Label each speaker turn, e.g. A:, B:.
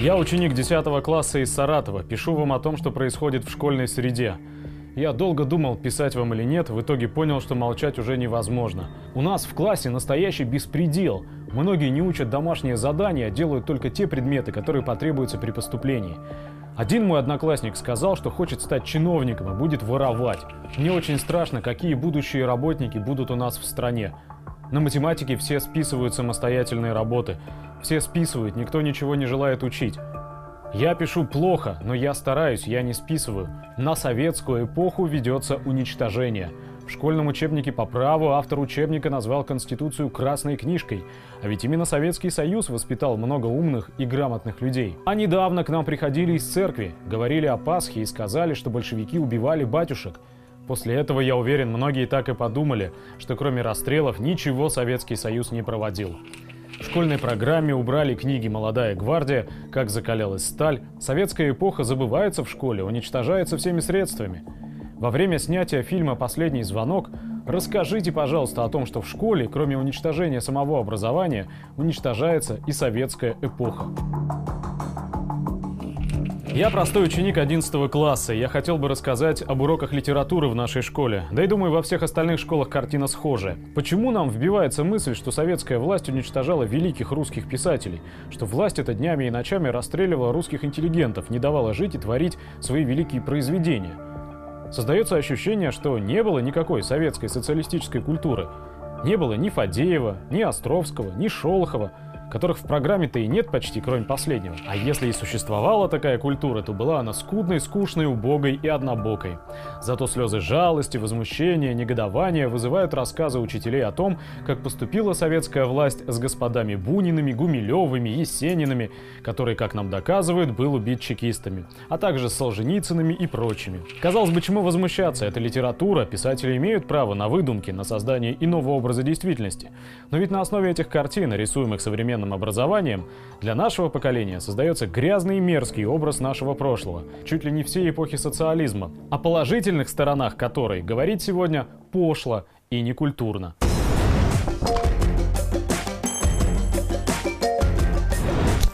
A: Я ученик 10 класса из Саратова. Пишу вам о том, что происходит в школьной среде. Я долго думал, писать вам или нет, в итоге понял, что молчать уже невозможно. У нас в классе настоящий беспредел. Многие не учат домашние задания, делают только те предметы, которые потребуются при поступлении. Один мой одноклассник сказал, что хочет стать чиновником и будет воровать. Мне очень страшно, какие будущие работники будут у нас в стране. На математике все списывают самостоятельные работы. Все списывают, никто ничего не желает учить. Я пишу плохо, но я стараюсь, я не списываю. На советскую эпоху ведется уничтожение. В школьном учебнике по праву автор учебника назвал Конституцию «красной книжкой». А ведь именно Советский Союз воспитал много умных и грамотных людей. А недавно к нам приходили из церкви, говорили о Пасхе и сказали, что большевики убивали батюшек. После этого, я уверен, многие так и подумали, что кроме расстрелов ничего Советский Союз не проводил. В школьной программе убрали книги «Молодая гвардия», «Как закалялась сталь». Советская эпоха забывается в школе, уничтожается всеми средствами. Во время снятия фильма «Последний звонок» расскажите, пожалуйста, о том, что в школе, кроме уничтожения самого образования, уничтожается и советская эпоха. Я простой ученик 11 класса. Я хотел бы рассказать об уроках литературы в нашей школе. Да и думаю, во всех остальных школах картина схожая. Почему нам вбивается мысль, что советская власть уничтожала великих русских писателей? Что власть это днями и ночами расстреливала русских интеллигентов, не давала жить и творить свои великие произведения? Создается ощущение, что не было никакой советской социалистической культуры. Не было ни Фадеева, ни Островского, ни Шолохова – которых в программе-то и нет почти, кроме последнего. А если и существовала такая культура, то была она скудной, скучной, убогой и однобокой. Зато слезы жалости, возмущения, негодования вызывают рассказы учителей о том, как поступила советская власть с господами Бунинами, Гумилевыми, Есенинами, который, как нам доказывают, был убит чекистами, а также Солженицынами и прочими. Казалось бы, чему возмущаться? Это литература, писатели имеют право на выдумки, на создание иного образа действительности. Но ведь на основе этих картин, рисуемых современными современным образованием, для нашего поколения создается грязный и мерзкий образ нашего прошлого, чуть ли не всей эпохи социализма, о положительных сторонах которой говорить сегодня пошло и некультурно.